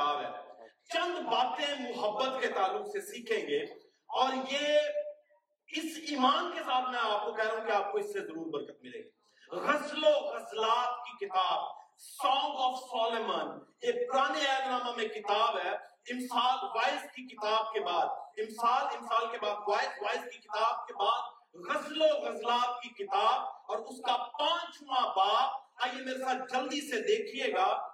کتاب ہے۔ چند باتیں محبت کے تعلق سے سیکھیں گے۔ اور یہ اس ایمان کے ساتھ میں آپ کو کہہ رہا ہوں کہ آپ کو اس سے ضرور برکت ملے گی۔ غزل و غزلات کی کتاب سانگ آف سولمن یہ پرانے عہد نامہ میں کتاب ہے۔ امثال وائز کی کتاب کے بعد امثال امثال کے بعد وائز وائز کی کتاب کے بعد غزل و غزلات کی کتاب۔ اور اس کا پانچواں باب آئیے میرے ساتھ جلدی سے دیکھیے گا۔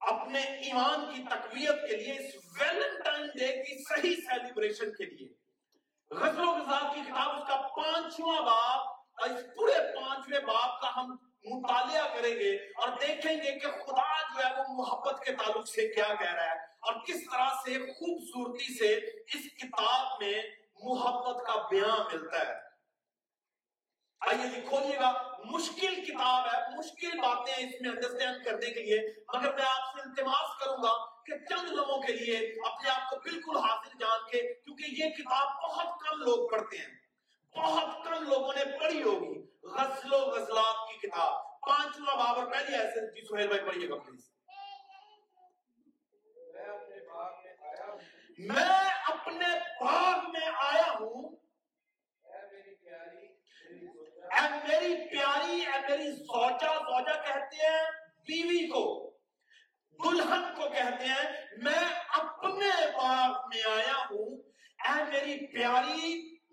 اپنے ایمان کی تقویت کے لیے اس ویلنٹائن ڈے کی صحیح سیلیبریشن کے لیے۔ غزل و غزلات کی کتاب اس کا پانچواں باب اور اس پورے پانچویں باب کا ہم مطالعہ کریں گے اور دیکھیں گے کہ خدا جو ہے وہ محبت کے تعلق سے کیا کہہ رہا ہے اور کس طرح سے خوبصورتی سے اس کتاب میں محبت کا بیان ملتا ہے۔ آئیے جی کھولیے گا۔ مشکل کتاب ہے، مشکل باتیں اس میں انڈرسٹینڈ کرنے کے لیے۔ مگر میں آپ سے التماس کروں گا کہ چند لوگوں کے لیے اپنے آپ کو بالکل حاضر جان کے، کیونکہ یہ کتاب بہت کم لوگ پڑھتے ہیں۔ بہت کم لوگوں نے پڑھی ہوگی۔ غزل و غزلات کی کتاب۔ پانچواں بابر پہلی ایسے جی سہیل بھائی، پڑھیے گا پلیز میں اپنے باغ میں آیا ہوں۔ اے میری پیاری اے میری زوجہ زوجہ کہتے ہیں بیوی کو دلہن کو کہتے ہیں میں اپنے باغ میں آیا ہوں۔ اے میری پیاری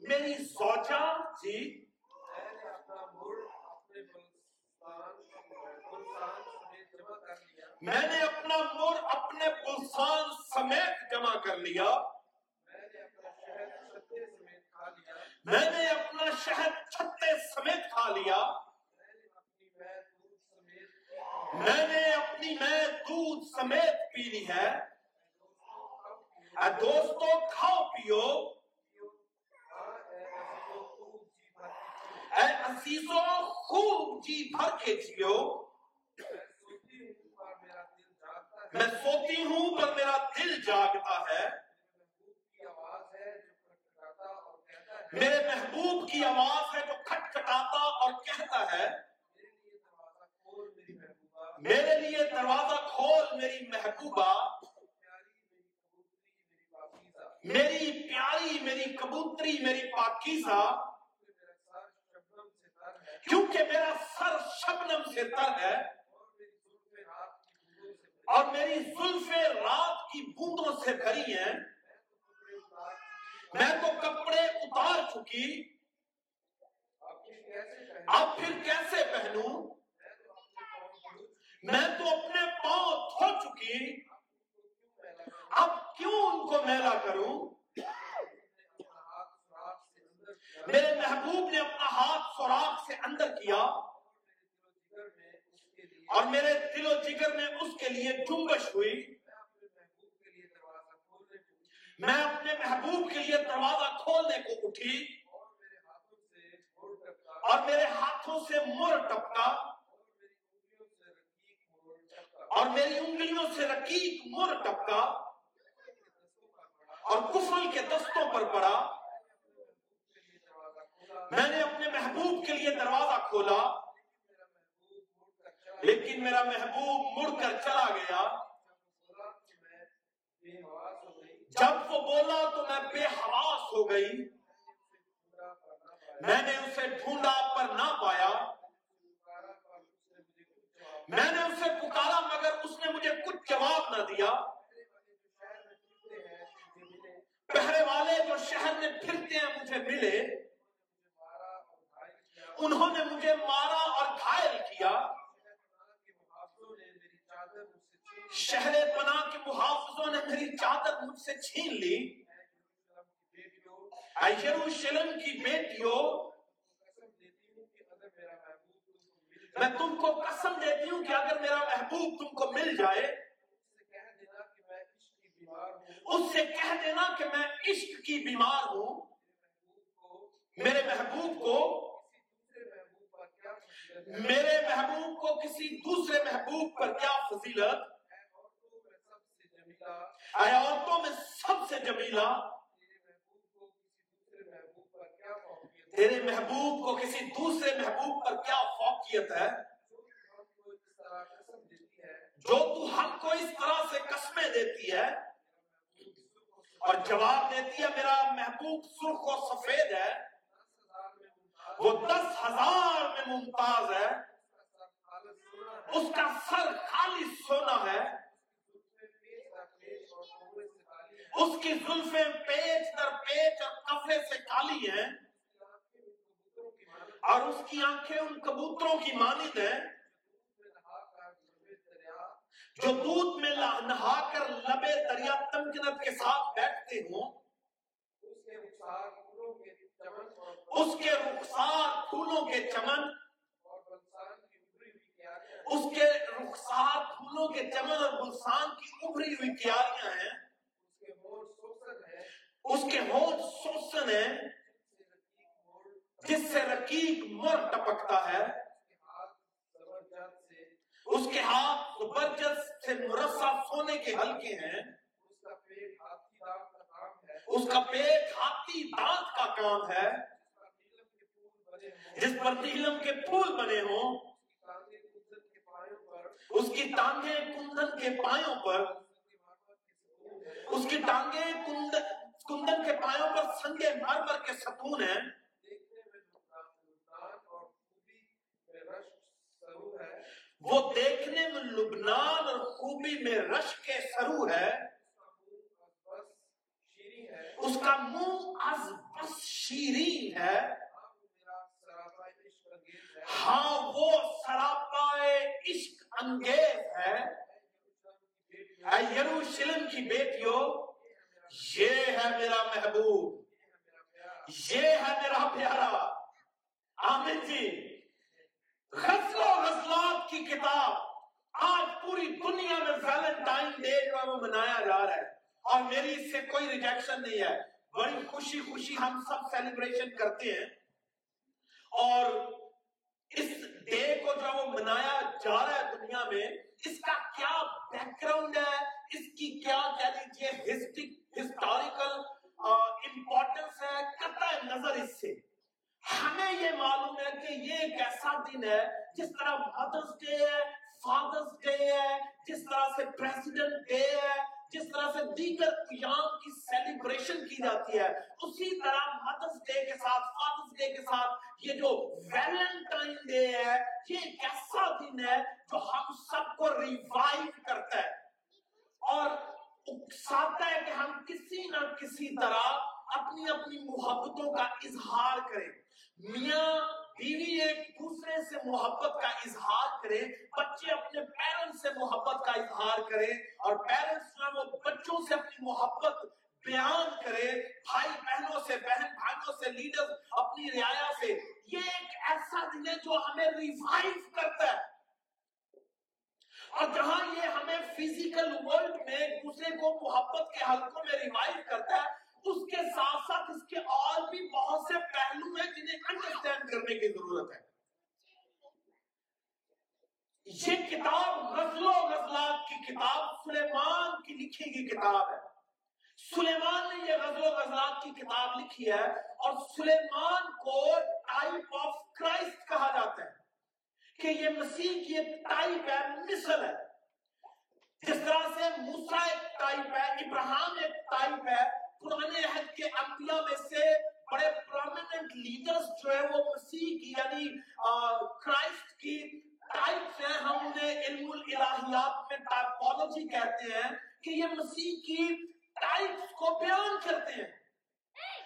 میری زوجہ جی۔ میں نے اپنا مر اپنے بلسان سمیت جمع کر لیا میں نے اپنا شہد چھتے سمیت کھا لیا میں نے اپنی میں دودھ سمیت پی لی ہے اے دوستو کھاؤ پیو اے عزیزو خوب جی بھر کے جیو میں سوتی ہوں پر میرا دل جاگتا ہے میرے محبوب کی آواز ہے جو کھٹ کھٹاتا اور کہتا ہے میرے لیے دروازہ کھول میری محبوبہ میری پیاری میری کبوتری میری پاکیزہ کیونکہ میرا سر شبنم سے تر ہے اور میری زلف رات کی بوندوں سے بھری ہیں میں تو کپڑے اتار چکی اب پھر کیسے پہنوں میں تو اپنے پاؤں دھو چکی اب کیوں ان کو میلا کروں؟ میرے محبوب نے اپنا ہاتھ سوراخ سے اندر کیا اور میرے دل و جگر میں اس کے لیے جنبش ہوئی۔ میں اپنے محبوب کے لیے دروازہ کھولنے کو اٹھی اور میرے ہاتھوں سے مر ٹپکا اور میری انگلیوں سے رقیق مر ٹپکا۔ اور کفل کے دستوں پر پڑا۔ میں نے اپنے محبوب کے لیے دروازہ کھولا، لیکن میرا محبوب مڑ کر چلا گیا۔ جب وہ بولا تو میں بے حواس ہو گئی۔ میں نے اسے ڈھونڈا پر نہ پایا۔ میں نے اسے پکارا مگر اس نے مجھے کچھ جواب نہ دیا۔ پہرے والے جو شہر میں پھرتے ہیں، مجھے ملے۔ انہوں نے مجھے مارا اور گھائل کیا۔ شہر پناہ کے محافظوں نے میری چادر مجھ سے چھین لی۔ یروشلم کی بیٹیوں میں تم کو قسم دیتی ہوں کہ اگر میرا محبوب تم کو مل جائے اس سے کہہ دینا کہ میں عشق کی بیمار ہوں۔ میرے محبوب کو میرے محبوب کو کسی دوسرے محبوب پر کیا فضیلت؟ اے عورتوں میں سب سے جمیلہ۔ تیرے محبوب کو کسی دوسرے محبوب پر کیا فوقیت ہے؟ جو تو ہم کو اس طرح سے قسمیں دیتی ہے۔ اور جواب دیتی ہے، میرا محبوب سرخ و سفید ہے۔ وہ دس ہزار میں ممتاز ہے۔ اس کا سر خالی سونا ہے۔ اس کی زلفیں پیچ در پیچ اور کفے سے کالی ہیں۔ اور اس کی آنکھیں ان کبوتروں کی مانند ہیں۔ جو دودھ میں نہا کر لبے دریا تمکنت کے ساتھ بیٹھتے ہوں اس کے رخسار پھولوں کے چمن اس کے رخسار پھولوں کے چمن اور گلسان کی ابری ہوئی کیاریاں ہیں۔ اس کے ہونٹ سوسن ہے جس سے رقیق مر ٹپکتا ہے۔ اس کے ہاتھ زبرجست سے مرصع سونے کے ہلکے ہیں اس کا پیٹ ہاتھی دانت کا کام ہے۔ جس پر نیلم کے پھول بنے ہوں اس کی ٹانگیں کندن کے پایوں پر اس کی ٹانگیں کندن کے پایوں پر سنگے مرمر کے ستون ہیں۔ وہ دیکھنے میں لبنان اور خوبی میں رش کے سرو ہے، اس کا منہ از بس شیرین ہے۔ ہاں وہ سراپائے عشق انگیز ہے۔ اے یروشلم کی بیٹیوں یہ ہے میرا محبوب۔ یہ ہے میرا پیارا۔ آمین جی۔ غزل و غزلات کی کتاب۔ آج پوری دنیا میں ویلنٹائن ڈے جو ہے وہ منایا جا رہا ہے۔ اور میری اس سے کوئی ریجیکشن نہیں ہے۔ بڑی خوشی خوشی ہم سب سیلیبریشن کرتے ہیں۔ اور اس ڈے کو جو وہ منایا جا رہا ہے دنیا میں، اس کا کیا بیک گراؤنڈ ہے؟ اس کی کیا کہہ لیجیے ہسٹوریکل امپورٹنس ہے، قطع نظر اس سے۔ ہمیں یہ معلوم ہے کہ یہ ایک ایسا دن ہے جس طرح مدرس ڈے ہے فادرس ڈے ہے، جس طرح سے پریزیڈنٹ ڈے ہے، جس طرح سے دیگر قیام کی سیلیبریشن کی جاتی ہے۔ اسی طرح مدرس ڈے کے ساتھ فادرس ڈے کے ساتھ یہ جو ویلنٹائن ڈے ہے، یہ ایک ایسا دن ہے جو ہم سب کو ریوائیو کرتا ہے۔ اور اکساتا ہے کہ ہم کسی نہ کسی طرح اپنی اپنی محبتوں کا اظہار کریں۔ میاں بیوی ایک دوسرے سے محبت کا اظہار کرے، بچے اپنے پیرنٹ سے محبت کا اظہار کرے اور پیرنٹس جو وہ بچوں سے اپنی محبت بیان کرے، بھائی بہنوں سے، بہن بھائیوں سے لیڈر اپنی رعایا سے۔ یہ ایک ایسا دن ہے جو ہمیں ریوائیو کرتا ہے۔ اور جہاں یہ ہمیں فزیکل ورلڈ میں دوسرے کو محبت کے حلقوں میں ریوائیو کرتا ہے اس کے ساتھ ساتھ اس کے اور بھی بہت سے پہلو ہیں جنہیں انڈرسٹینڈ کرنے کی ضرورت ہے۔ یہ کتاب غزل و غزلات کی کتاب سلیمان کی لکھی گئی کتاب ہے۔ سلیمان نے یہ غزل و غزلات کی کتاب لکھی ہے اور سلیمان کو ٹائپ آف کرائسٹ کہا جاتا ہے کہ یہ مسیح کی ایک ٹائپ ہے، مثل ہے۔ جس طرح سے موسیٰ ایک ٹائپ ہے ابراہم ایک ٹائپ ہے پرانے عہد کے انبیاء میں سے بڑے پرومیننٹ لیڈرز جو ہے وہ مسیح کی یعنی کرائسٹ کی ٹائپس ہیں۔ ہم انہیں علم الالہیات میں ٹائپولوجی کہتے ہیں کہ یہ مسیح کی ٹائپس کو بیان کرتے ہیں۔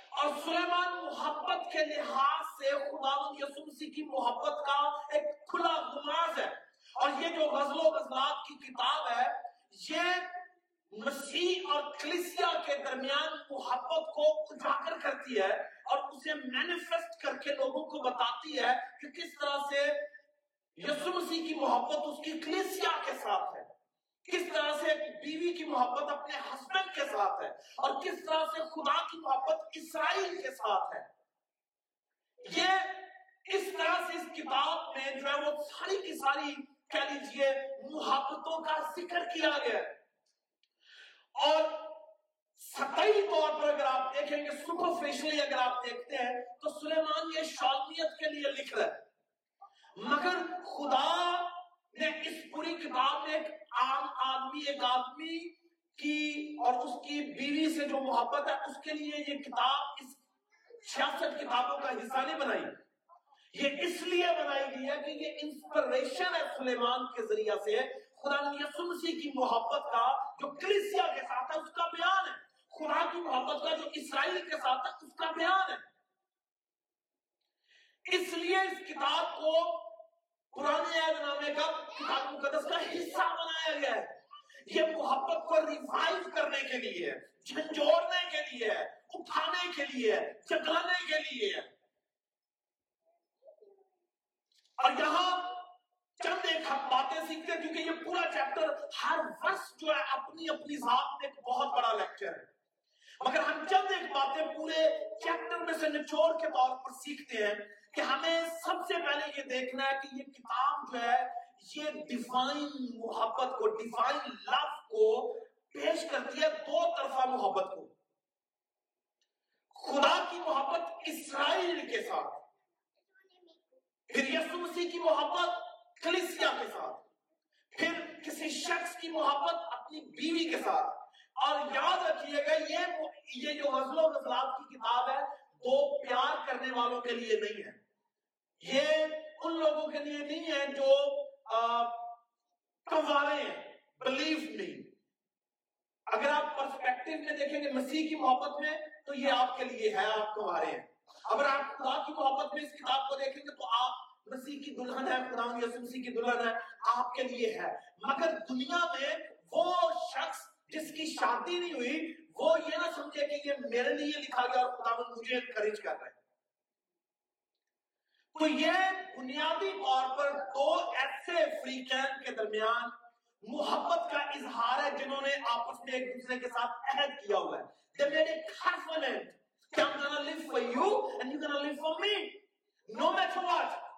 اور سلیمان محبت کے لحاظ سے خدا یسوع مسیح کی محبت کا ایک کھلا غماز ہے۔ اور یہ جو غزل و غزلات کی کتاب ہے، یہ مسیح اور کلیسیا کے درمیان محبت کو اجاگر کرتی ہے اور اسے مینیفیسٹ کر کے لوگوں کو بتاتی ہے کہ کس طرح سے یسو مسیح کی محبت اس کی کلیسیا کے ساتھ ہے۔ کس طرح سے بیوی کی محبت اپنے ہسبینڈ کے ساتھ ہے اور کس طرح سے خدا کی محبت اسرائیل کے ساتھ ہے۔ یہ اس طرح سے اس کتاب میں جو ہے وہ ساری کی ساری کہہ لیجیے محبتوں کا ذکر کیا گیا ہے۔ اور سطحی طور پر اگر آپ دیکھیں گے سپرفیشلی اگر آپ دیکھتے ہیں تو سلیمان یہ شالمیت کے لیے لکھ رہا ہے۔ مگر خدا نے اس پوری کتاب میں ایک عام آدمی، ایک آدمی کی اور اس کی بیوی سے جو محبت ہے، اس کے لیے یہ کتاب اس چھیاسٹھ کتابوں کا حصہ نہیں بنائی۔ یہ اس لیے بنائی گئی ہے کہ یہ انسپریشن ہے سلیمان کے ذریعہ سے۔ خدا یسوع مسیح کی محبت کا جو کلیسیا کے ساتھ ہے، اس کا بیان ہے۔ خدا کی محبت کا جو اسرائیل کے ساتھ ہے، اس کا بیان ہے۔ اس لیے اس کتاب کو پرانے عہد نامے کا، کتاب مقدس کا حصہ بنایا گیا ہے۔ یہ محبت کو ریوائیو کرنے کے لیے جھنجھوڑنے کے لیے اٹھانے کے لیے جگانے کے لیے اور یہاں چند ایک ہم باتیں سیکھتے ہیں، کیونکہ یہ پورا چیپٹر ہر ورس جو ہے، اپنی اپنی ذات میں ایک بہت بڑا لیکچر ہے۔ مگر ہم چند ایک باتیں پورے چیپٹر میں سے نچوڑ کے طور پر سیکھتے ہیں کہ ہمیں سب سے پہلے یہ دیکھنا ہے کہ یہ کتاب جو ہے، یہ ڈیوائن محبت کو ڈیوائن لو کو پیش کرتی ہے دو طرفہ محبت کو۔ خدا کی محبت اسرائیل کے ساتھ۔ پھر یسو مسیح کی محبت کلیسیا کے ساتھ، پھر کسی شخص کی محبت اپنی بیوی کے ساتھ۔ اور یاد رکھیے گا، یہ یہ جو غزل و غزلات کی کتاب ہے دو پیار کرنے والوں کے لیے نہیں ہے۔ یہ ان لوگوں کے لیے نہیں ہے جو کنوارے ہیں بلیف نہیں اگر آپ پرسپیکٹو میں دیکھیں گے مسیح کی محبت میں، تو یہ آپ کے لیے ہے، آپ کنوارے ہیں۔ اگر آپ خدا کی محبت میں اس کتاب کو دیکھیں گے، تو آپ مسیح کی دلہن ہے خدا یسوع مسیح کی دلہن ہے، آپ کے لیے ہے۔ مگر دنیا میں وہ شخص جس کی شادی نہیں ہوئی، وہ یہ نہ سمجھے کہ یہ میرے لیے لکھا گیا اور خدا مجھے انکریج کر رہا ہے۔ تو یہ بنیادی طور پر دو ایسے فریقین کے درمیان محبت کا اظہار ہے جنہوں نے آپس میں ایک دوسرے کے ساتھ عہد کیا ہوا ہے۔ They made a covenant. کہ I'm gonna live for you and you're gonna live for me. No matter what.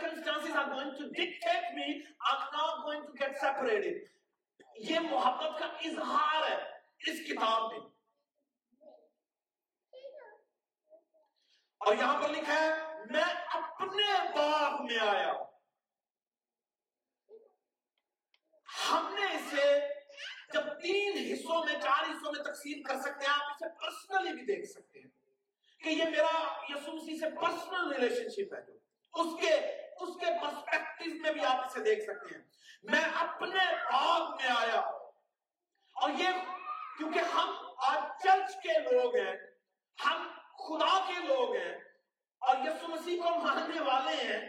Circumstances are going to dictate me. I'm not going to get separated. یہ محبت کا اظہار ہے اس کتاب میں. اور یہاں پر لکھا ہے، میں اپنے باغ میں آیا ہم نے اسے جب تین حصوں میں، چار حصوں میں تقسیم کر سکتے ہیں، آپ اسے پرسنلی بھی دیکھ سکتے ہیں کہ یہ میرا یسوع مسیح سے پرسنل ریلیشن شپ ہے جو۔ اس کے اس کے پرسپیکٹو میں بھی آپ اسے دیکھ سکتے ہیں۔ میں اپنے باغ میں آیا اور یہ کیونکہ ہم آج چرچ کے لوگ ہیں، ہم خدا کے لوگ ہیں، اور یسو مسیح کو ماننے والے ہیں،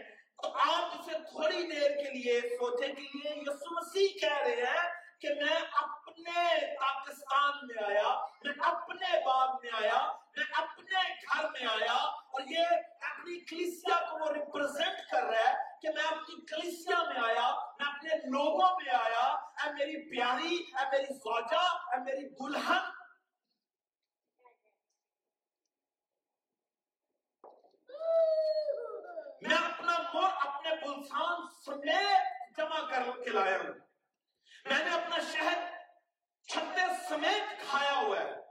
تو آپ اسے تھوڑی دیر کے لیے سوچیں کہ یہ یسو مسیح کہہ رہے ہیں کہ میں اپنے پاکستان میں آیا، میں اپنے باغ میں آیا میں اپنے گھر میں آیا اور یہ اپنی کلیسیا کو وہ ریپرزینٹ کر رہا ہے کہ میں اپنی کلیسیا میں آیا، میں اپنے لوگوں میں آیا۔ اے میری پیاری، اے میری زوجہ، اے میری دلہن۔ میں اپنا مور، اپنے بلسان سمیت جمع کر کے لایا ہوں۔ میں نے اپنا شہد چھتے سمیت کھایا ہوا ہے۔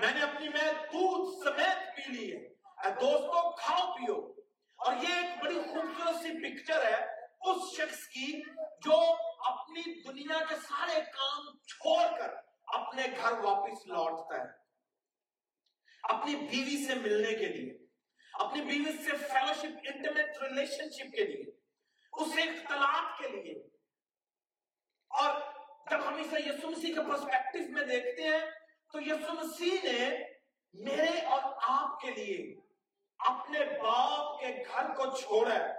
میں نے اپنی میں دودھ سمیت پی لی ہے۔ اے دوستو، کھاؤ، پیو۔ اور یہ ایک بڑی خوبصورت سی پکچر ہے اس شخص کی جو اپنی دنیا کے سارے کام چھوڑ کر اپنے گھر واپس لوٹتا ہے۔ اپنی بیوی سے ملنے کے لیے، اپنی بیوی سے فیلوشپ انٹرمیٹ ریلیشن شپ کے لیے، اس اختلاط کے لیے۔ اور جب ہم اسے یسو مسیح کے پرسپیکٹو میں دیکھتے ہیں تو یسو مسیح نے میرے اور آپ کے لیے اپنے باپ کے گھر کو چھوڑا ہے۔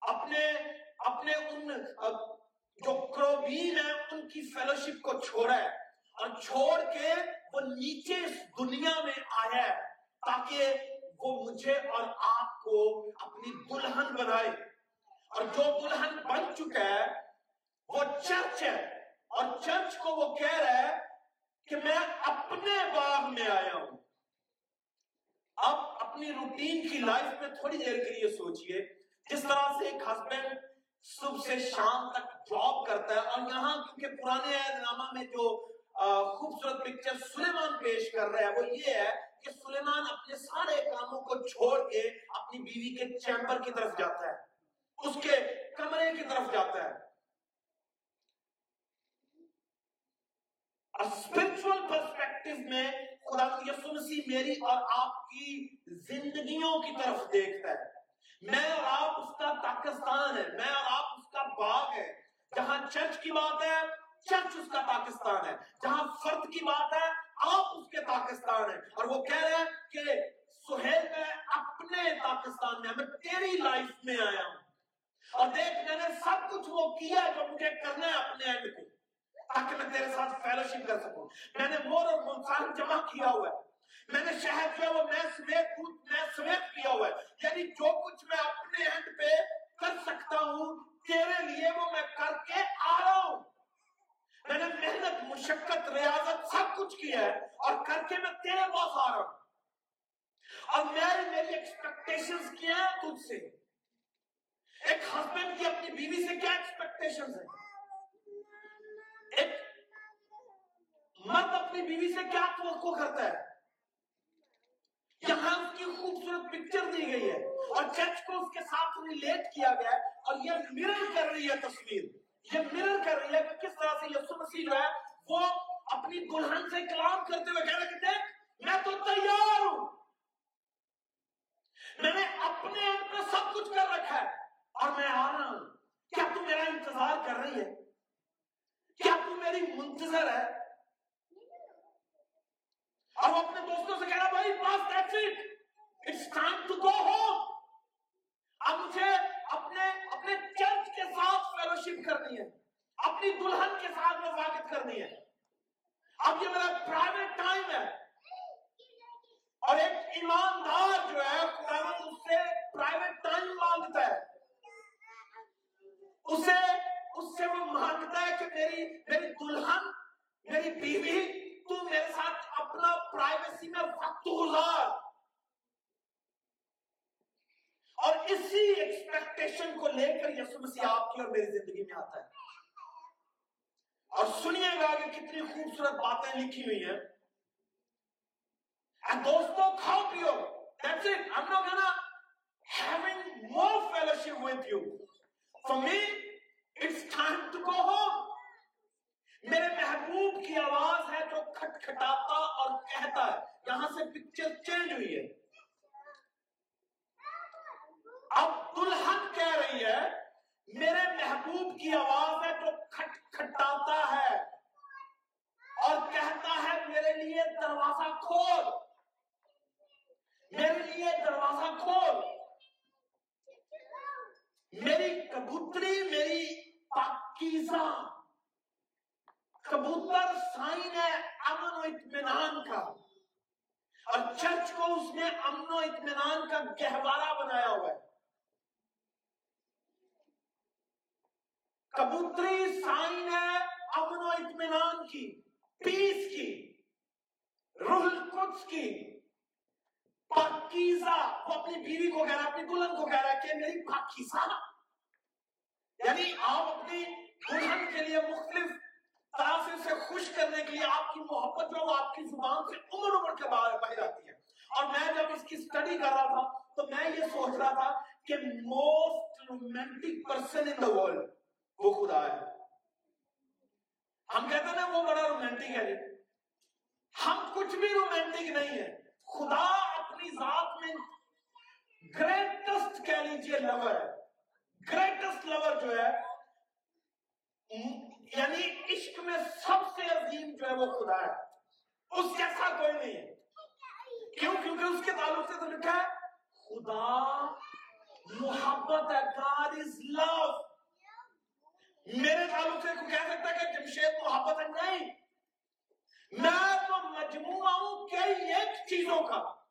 اپنے اپنے ان جو کروبین ہیں، ان کی فیلوشپ کو چھوڑا ہے۔ اور چھوڑ کے وہ نیچے اس دنیا میں آیا ہے تاکہ وہ مجھے اور آپ کو اپنی دلہن بنائے۔ اور جو دلہن بن چکا ہے، وہ چرچ ہے۔ اور چرچ کو وہ کہہ رہا ہے کہ میں اپنے باغ میں آیا ہوں۔ اب اپنی روٹین کی لائف میں تھوڑی دیر کے لیے سوچئے۔ جس طرح سے ایک ہسبینڈ صبح سے شام تک جاب کرتا ہے اور یہاں کیونکہ پرانے نامہ میں جو خوبصورت پکچر سلیمان پیش کر رہا ہے، وہ یہ ہے کہ سلیمان اپنے سارے کاموں کو چھوڑ کے اپنی بیوی کے چیمبر کی طرف جاتا ہے، اس کے کمرے کی طرف جاتا ہے۔ اسپرچل پرسپیکٹو میں خدا یسو مسیح میری اور آپ کی زندگیوں کی طرف دیکھتا ہے۔ میں اور آپ اس کا پاکستان ہے میں اور آپ اس کا باغ ہے جہاں چرچ کی بات ہے، چرچ اس کا پاکستان ہے۔ جہاں فرد کی بات ہے، آپ اس کے پاکستان ہیں۔ اور وہ کہہ رہے ہیں کہ سہیل، میں اپنے پاکستان میں میں تیری لائف میں آیا ہوں۔ اور دیکھ، میں نے سب کچھ وہ کیا جو مجھے کرنا ہے اپنے اینڈ پہ تاکہ میں تیرے ساتھ فیلوشپ کر سکوں۔ میں نے مور اور منسان جمع کیا ہوا ہے۔ میں نے شہر جو ہے وہ میں سمیت میں سمیت کیا ہوا ہے۔ یعنی جو کچھ میں اپنے اینڈ پہ کر سکتا ہوں، تیرے لیے وہ میں کر کے آ رہا ہوں۔ میں نے محنت، مشقت، ریاضت سب کچھ کیا ہے اور کر کے میں تیرے پاس آ رہا ہوں۔ اور میرے میری ایکسپیکٹیشنز کیا ہے تجھ سے۔ ایک ہسبینڈ کی اپنی بیوی سے کیا ایکسپیکٹیشنز ہیں؟ مرد اپنی بیوی سے کیا توقع کرتا ہے؟ یہاں اس کی خوبصورت پکچر دی گئی ہے اور چرچ کو اس کے ساتھ ریلیٹ کیا گیا ہے اور یہ مرر کر رہی ہے تصویر۔ یہ مرر کر رہی ہے کہ کس طرح سے یسو مسیح جو ہے وہ اپنی دلہن سے کلام کرتے ہوئے کہہ رہے کہ دیکھ، میں تو تیار ہوں۔ میں نے اپنے آپ میں سب کچھ کر رکھا ہے اور میں آ رہا ہوں۔ کیا تو میرا انتظار کر رہی ہے؟ کیا تو میری منتظر ہے؟ اور وہ اپنے دوستوں سے کہہ رہا بھائی پاس that's it it's time to go home اب مجھے اپنے اپنے چرچ کے ساتھ فیلوشپ کرنی ہے اپنی دلہن کے ساتھ وفاقت کرنی ہے اب یہ میرا پرائیویٹ ٹائم ہے اور ایک ایماندار جو ہے قرآن اس سے پرائیویٹ ٹائم مانگتا ہے اسے اس سے وہ مانگتا ہے کہ میری میری دلہن میری بیوی تو میرے ساتھ اپنا پرائیویسی میں وقت گزار اور اسی ایکسپیکٹیشن کو لے کر یسو مسیح آپ کی اور میری زندگی میں آتا ہے اور سنیے گا کہ کتنی خوبصورت باتیں لکھی ہوئی ہیں دوستوں کھاؤ پیو That's it. I'm not gonna having more fellowship with you. For me, it's time to go home. میرے محبوب کی آواز ہے جو کھٹ کھٹاتا اور کہتا ہے یہاں سے پکچر چینج ہوئی ہے اب دلہن کہہ رہی ہے میرے محبوب کی آواز ہے جو کھٹ کھٹاتا ہے اور کہتا ہے میرے لیے دروازہ کھول میرے لیے دروازہ کھول میری کبوتری میری پاکیزہ کبوتر سائن ہے امن و اطمینان کا اور چرچ کو اس نے امن و اطمینان کا گہوارہ بنایا ہوا ہے۔ کبوتری سائن ہے امن و اطمینان کی، پیس کی، روح القدس کی۔ پاکیزہ وہ اپنی بیوی کو کہہ رہا ہے، اپنی دلہن کو کہہ رہا ہے کہ میری پاکیزہ یعنی آپ اپنی دلہن کے لیے مختلف طرح سے اسے خوش کرنے کے لیے آپ کی محبت جو آپ کی زبان سے عمر عمر کے باہر باہر آتی ہے۔ اور میں جب اس کی سٹڈی کر رہا تھا تو میں یہ سوچ رہا تھا کہ most romantic person in the world وہ خدا ہے۔ ہم کہتے ہیں نا وہ بڑا رومانٹک ہے جی۔ ہم کچھ بھی رومانٹک نہیں ہے خدا اپنی ذات میں گریٹسٹ کہہ لیجیے لور ہے۔ گریٹسٹ لور جو ہے یعنی عشق میں سب سے عظیم جو ہے وہ خدا ہے۔ اس جیسا کوئی نہیں ہے۔ کیوں؟ کیونکہ اس کے تعلق سے تو لکھا ہے، خدا محبت ہے، God is love. میرے تعلق سے کوئی کہہ سکتا ہے کہ جمشید محبت ہے؟ نہیں. میں تو مجموعہ ہوں کئی ایک چیزوں کا۔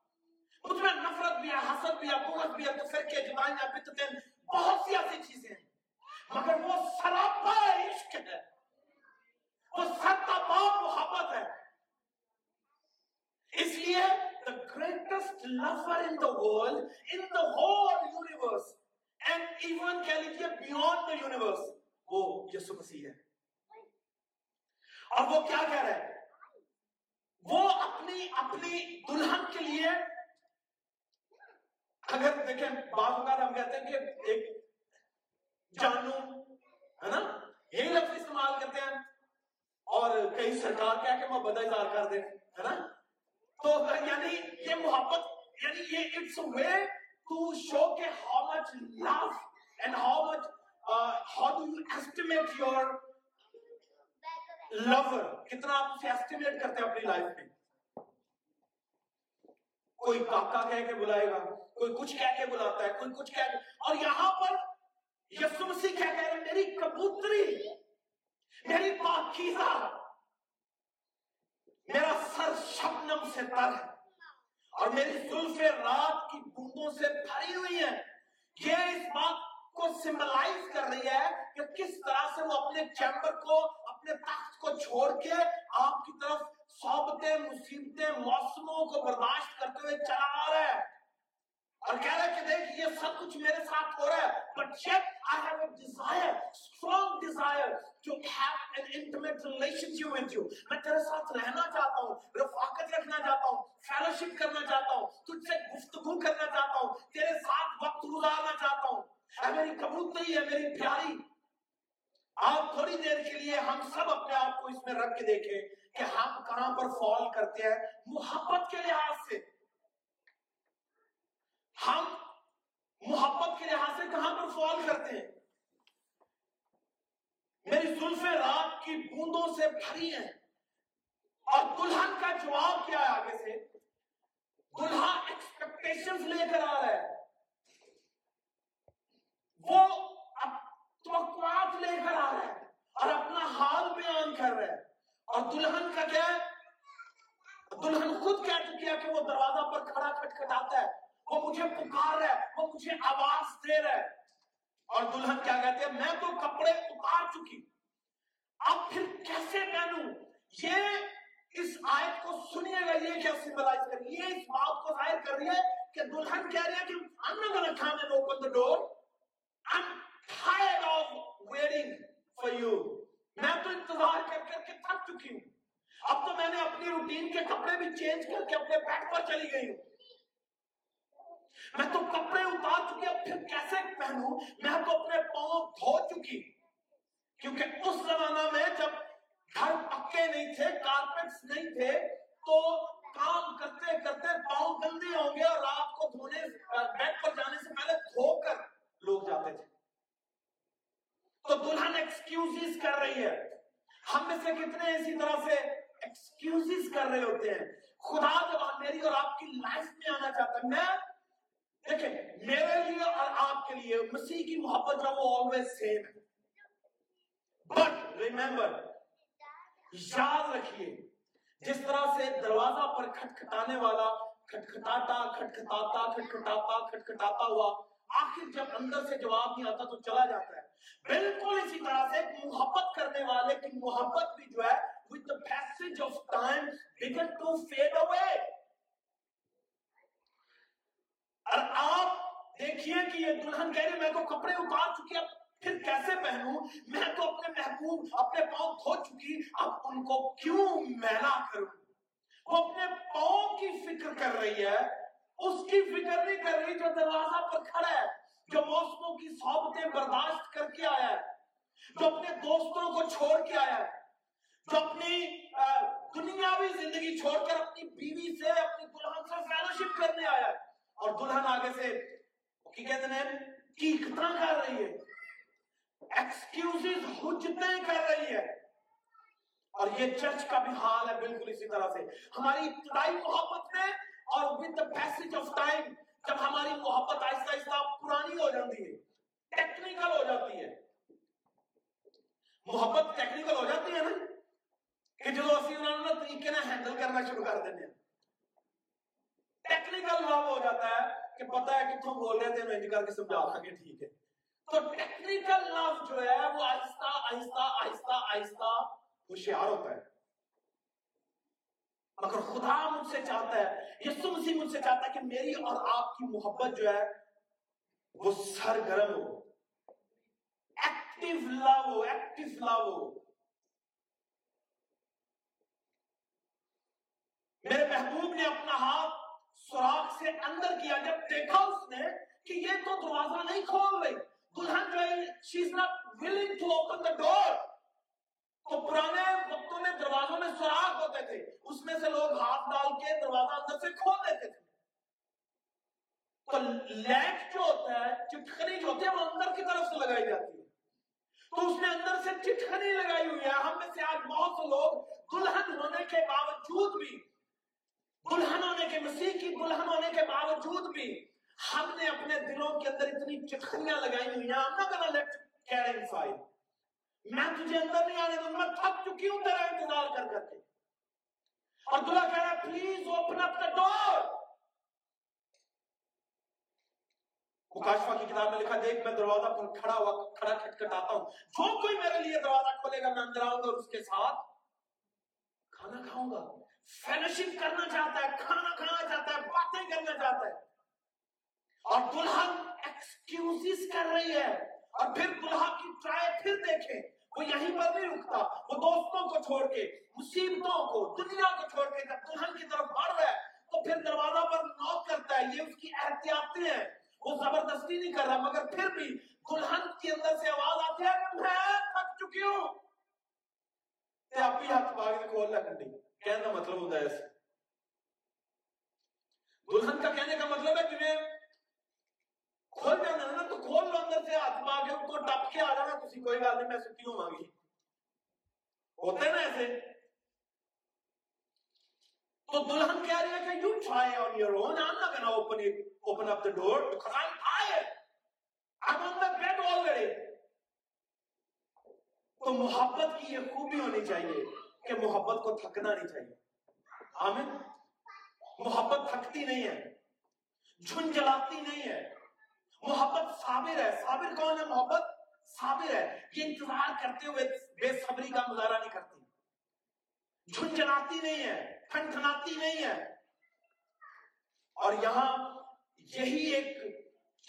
اس میں نفرت بھی ہے، حسد بھی ہے، بغض بھی ہے، تو فرقے جدائیاں بدتیں بہت سی ایسی چیزیں ہیں۔ مگر وہ سراپا عشق ہے۔ وہ سرتاپا محبت ہے۔ اس لیے the greatest lover in the world in the whole universe and even کہہ لیجیے beyond the universe? وہ یسو مسیح ہے اور وہ کیا کہہ رہے ہیں وہ اپنی اپنی دلہن کے لیے اگر دیکھیں بعض اوقات ہم کہتے ہیں کہ ایک جانو ہے نا یہی لفظ استعمال کرتے ہیں اور کئی سرکار کہہ کے محبت کا اظہار کر دیں ہے نا تو یعنی یہ محبت یعنی یہ اٹس وے ٹو شو کہ how much love and how much how do you estimate your lover کتنا آپ اسے ایسٹیمیٹ کرتے ہیں اپنی لائف میں؟ کوئی کاکا کہہ کے بلائے گا، کوئی کچھ کہہ کے بلاتا ہے، کوئی کچھ کہہ کے، اور یہاں پر یسو مسیح کہہ کہہ رہے میری کبوتری، میری پاکیزہ میرا سر شبنم سے تر ہے اور میری زلفیں رات کی بوندوں سے بھری ہوئی ہیں یہ اس بات کو سمبلائز کر رہی ہے کہ کس طرح سے وہ اپنے چیمبر کو، اپنے تخت کو چھوڑ کے آپ کی طرف صحبتیں، مصیبتیں، موسموں کو برداشت کرتے ہوئے چلا آ رہا ہے۔ اور کہہ رہا ہے کہ دیکھ، یہ سب کچھ میرے ساتھ ہو رہا ہے، but yet I have a desire strong desire to have an intimate relationship with you. میں تیرے ساتھ رہنا چاہتا ہوں، رفاقت رکھنا چاہتا ہوں فیلوشپ کرنا چاہتا ہوں، تجھ سے گفتگو کرنا چاہتا ہوں، تیرے ساتھ وقت گزارنا چاہتا ہوں۔ اے میری کبوتری ہے میری پیاری، آپ تھوڑی دیر کے لیے ہم سب اپنے آپ کو اس میں رکھ کے دیکھیں کہ ہم کہاں پر فال کرتے ہیں، محبت کے لحاظ سے۔ ہم محبت کے لحاظ سے کہاں پر فال کرتے ہیں؟ میری زلف رات کی بوندوں سے بھری ہیں۔ اور دلہن کا جواب کیا ہے آگے سے؟ دلہا ایکسپیکٹیشن لے کر آ رہا ہے۔ وہ توقعات لے کر آ رہا ہے اور اپنا حال بیان کر رہا ہے۔ اور دلہن کا کیا ہے؟ دلہن خود کہہ چکی ہے کہ وہ دروازہ پر کھڑا کھٹکھٹاتا ہے۔ وہ مجھے پکار رہا ہے، وہ مجھے آواز دے رہا ہے۔ اور دلہن کیا کہتے ہیں؟ میں تو کپڑے اتار چکی۔ اب پھر کیسے پہنوں یہ اس آیت کو سنیے گا، یہ کیا سمبلائز کر یہ اس بات کو ظاہر کر رہی ہے کہ دلہن کہہ رہی ہے کہ I'm not gonna come and open the door I'm tired of waiting for you میں تو انتظار کر کر کے تھک چکی ہوں۔ اب تو میں نے اپنی روٹین کے کپڑے بھی چینج کر کے اپنے بیڈ پر چلی گئی ہوں۔ میں تو کپڑے اتار چکی اب پھر کیسے پہنوں؟ میں تو اپنے پاؤں دھو چکی۔ کیونکہ اس زمانہ میں جب گھر پکے نہیں تھے کارپیٹس نہیں تھے، تو کام کرتے کرتے پاؤں گندے ہوں گے اور رات کو دھونے بیڈ پر جانے سے پہلے دھو کر لوگ جاتے تھے۔ تو دلہن ایکسکیوزز کر رہی ہے۔ ہم میں سے کتنے اسی طرح سے ایکسکیوزز کر رہے ہوتے ہیں۔ خدا جب میری اور آپ کی لائف میں آنا چاہتا ہے، میں دیکھیں، میرے لیے اور آپ کے لیے مسیح کی محبت جو وہ آلویز سیم ہے۔ بٹ ریمبر یاد رکھیے، جس طرح سے دروازہ پر کھٹکھٹانے والا کھٹکھٹاتا کھٹکھٹاتا کھٹکھٹاتا کھٹکھٹاتا ہوا، آخر جب اندر سے جواب نہیں آتا تو چلا جاتا ہے۔ بالکل اسی طرح سے محبت کرنے والے کی محبت بھی جو ہے، with the passage of time begin to fade away اور آپ دیکھیے کہ یہ دلہن کہہ رہی میں تو کپڑے اتار چکی، اب پھر کیسے پہنوں؟ میں تو اپنے محبوب، اپنے پاؤں دھو چکی، اب ان کو کیوں میلا کروں؟ وہ اپنے پاؤں کی فکر کر رہی ہے، اس کی فکر نہیں کر رہی جو دروازہ پر کھڑا ہے، جو موسموں کی صحبتیں برداشت کر کے آیا ہے، جو اپنے دوستوں کو چھوڑ کے آیا ہے، جو اپنی دنیاوی زندگی چھوڑ کر اپنی بیوی سے، اپنی دلہن سے فیلوشپ کرنے آیا ہے۔ اور دلہن آگے سے کی کہتے ہیں کی کر رہی ہے؟ ایکسکیوزز حجتیں کر رہی ہے۔ اور یہ چرچ کا بھی حال ہے بالکل اسی طرح سے۔ ہماری ابتدائی محبت میں اور with the passage of time جب ہماری محبت آہستہ آہستہ پرانی ہو جاتی ہے ٹیکنیکل ہو جاتی ہے محبت ٹیکنیکل ہو جاتی ہے نا کہ جو اسی انہوں نے طریقے نہ ہینڈل کرنا شروع کر دینے ہیں ٹیکنیکل لو ہو جاتا ہے کہ پتہ ہے کہ تم بول رہے تھے میں کر کے سمجھا تھا کہ ٹھیک ہے۔ تو ٹیکنیکل لو جو ہے وہ آہستہ آہستہ آہستہ آہستہ ہوشیار ہوتا ہے۔ مگر خدا مجھ سے چاہتا ہے یسو مسیح مجھ سے چاہتا ہے کہ میری اور آپ کی محبت جو ہے وہ سرگرم ہو۔ ایکٹیو لو ہو ایکٹیو لو ہو۔ میرے محبوب نے اپنا ہاتھ سوراخ سے اندر کیا جب دیکھا اس نے کہ یہ تو دروازہ نہیں کھول رہی۔ دلہن جو ہے she is not willing to open the door تو پرانے وقتوں میں دروازوں میں سوراخ ہوتے تھے۔ اس میں سے لوگ ہاتھ ڈال کے دروازہ اندر سے کھول دیتے تھے۔ تو لیٹ جو ہوتا ہے چٹکنی جو ہوتی ہے، وہ اندر کی طرف سے لگائی جاتی ہے۔ تو اس نے اندر سے چٹکنی لگائی ہوئی ہے۔ ہم میں سے آج بہت سے لوگ دلہن ہونے کے باوجود بھی، دلہن ہونے کے مسیح کی دلہن ہونے کے باوجود بھی ہم نے اپنے دلوں کے اندر اتنی چٹکنیاں لگائی ہوئی ہیں، I'm not gonna let carry inside میں تجھے اندر نہیں آنے دوں، میں تھک چکی ہوں تیرا انتظار کر کر کے۔ اور دلہا کہہ رہا ہے پلیز اوپن اپ دا ڈور مکاشفہ کی کتاب میں لکھا دیکھ، میں دروازہ پر کھڑا ہوا، کھڑا کھٹکھٹاتا ہوں۔ جو کوئی میرے لیے دروازہ کھولے گا، میں اندر آؤں گا اور اس کے ساتھ کھانا کھاؤں گا۔ فیلوشپ کرنا چاہتا ہے، کھانا کھانا چاہتا ہے، باتیں کرنا چاہتا ہے۔ اور دلہن ایکسکیوزز کر رہی ہے۔ اور پھر دلہا کی ٹرائی پھر دیکھیں۔ وہ یہیں پر نہیں رکتا۔ وہ دوستوں کو چھوڑ کے، مصیبتوں کو، دنیا کو چھوڑ کے جب دلہن کی طرف بڑھ رہا ہے، تو پھر دروازہ پر نوک کرتا ہے۔ یہ اس کی احتیاطیں ہیں۔ وہ زبردستی نہیں کر رہا، مگر پھر بھی دلہن کے اندر سے آواز آتی ہے کہ میں تھک چکی ہوں۔ تے آپ ہاتھ باغ کھول رہا کنڈی۔ کہنے کا مطلب ہوتا ہے ایسے دلہن کا کہنے کا مطلب ہے کہ میں کھول جانا ہے نا تو کھول لو اندر سے ہاتھ پا کے تو ٹپ کے آ جانا کسی کوئی گل نہیں میں ستی ہوں مانگی ہوتے نا ایسے تو دلہن کہہ رہی ہے کہ you try on your own I'm not gonna open it open up the door because I'm tired I'm on the bed already. تو محبت کی یہ خوبی ہونی چاہیے کہ محبت کو تھکنا نہیں چاہیے۔ آمین۔ محبت تھکتی نہیں ہے جھنجلاتی نہیں ہے۔ محبت صابر ہے۔ صابر کون ہے؟ محبت صابر ہے یہ انتظار کرتے ہوئے بے صبری کا مظاہرہ نہیں کرتی۔ جھنجھلاتی نہیں ہے ٹھنٹھناتی نہیں ہے۔ اور یہاں یہی ایک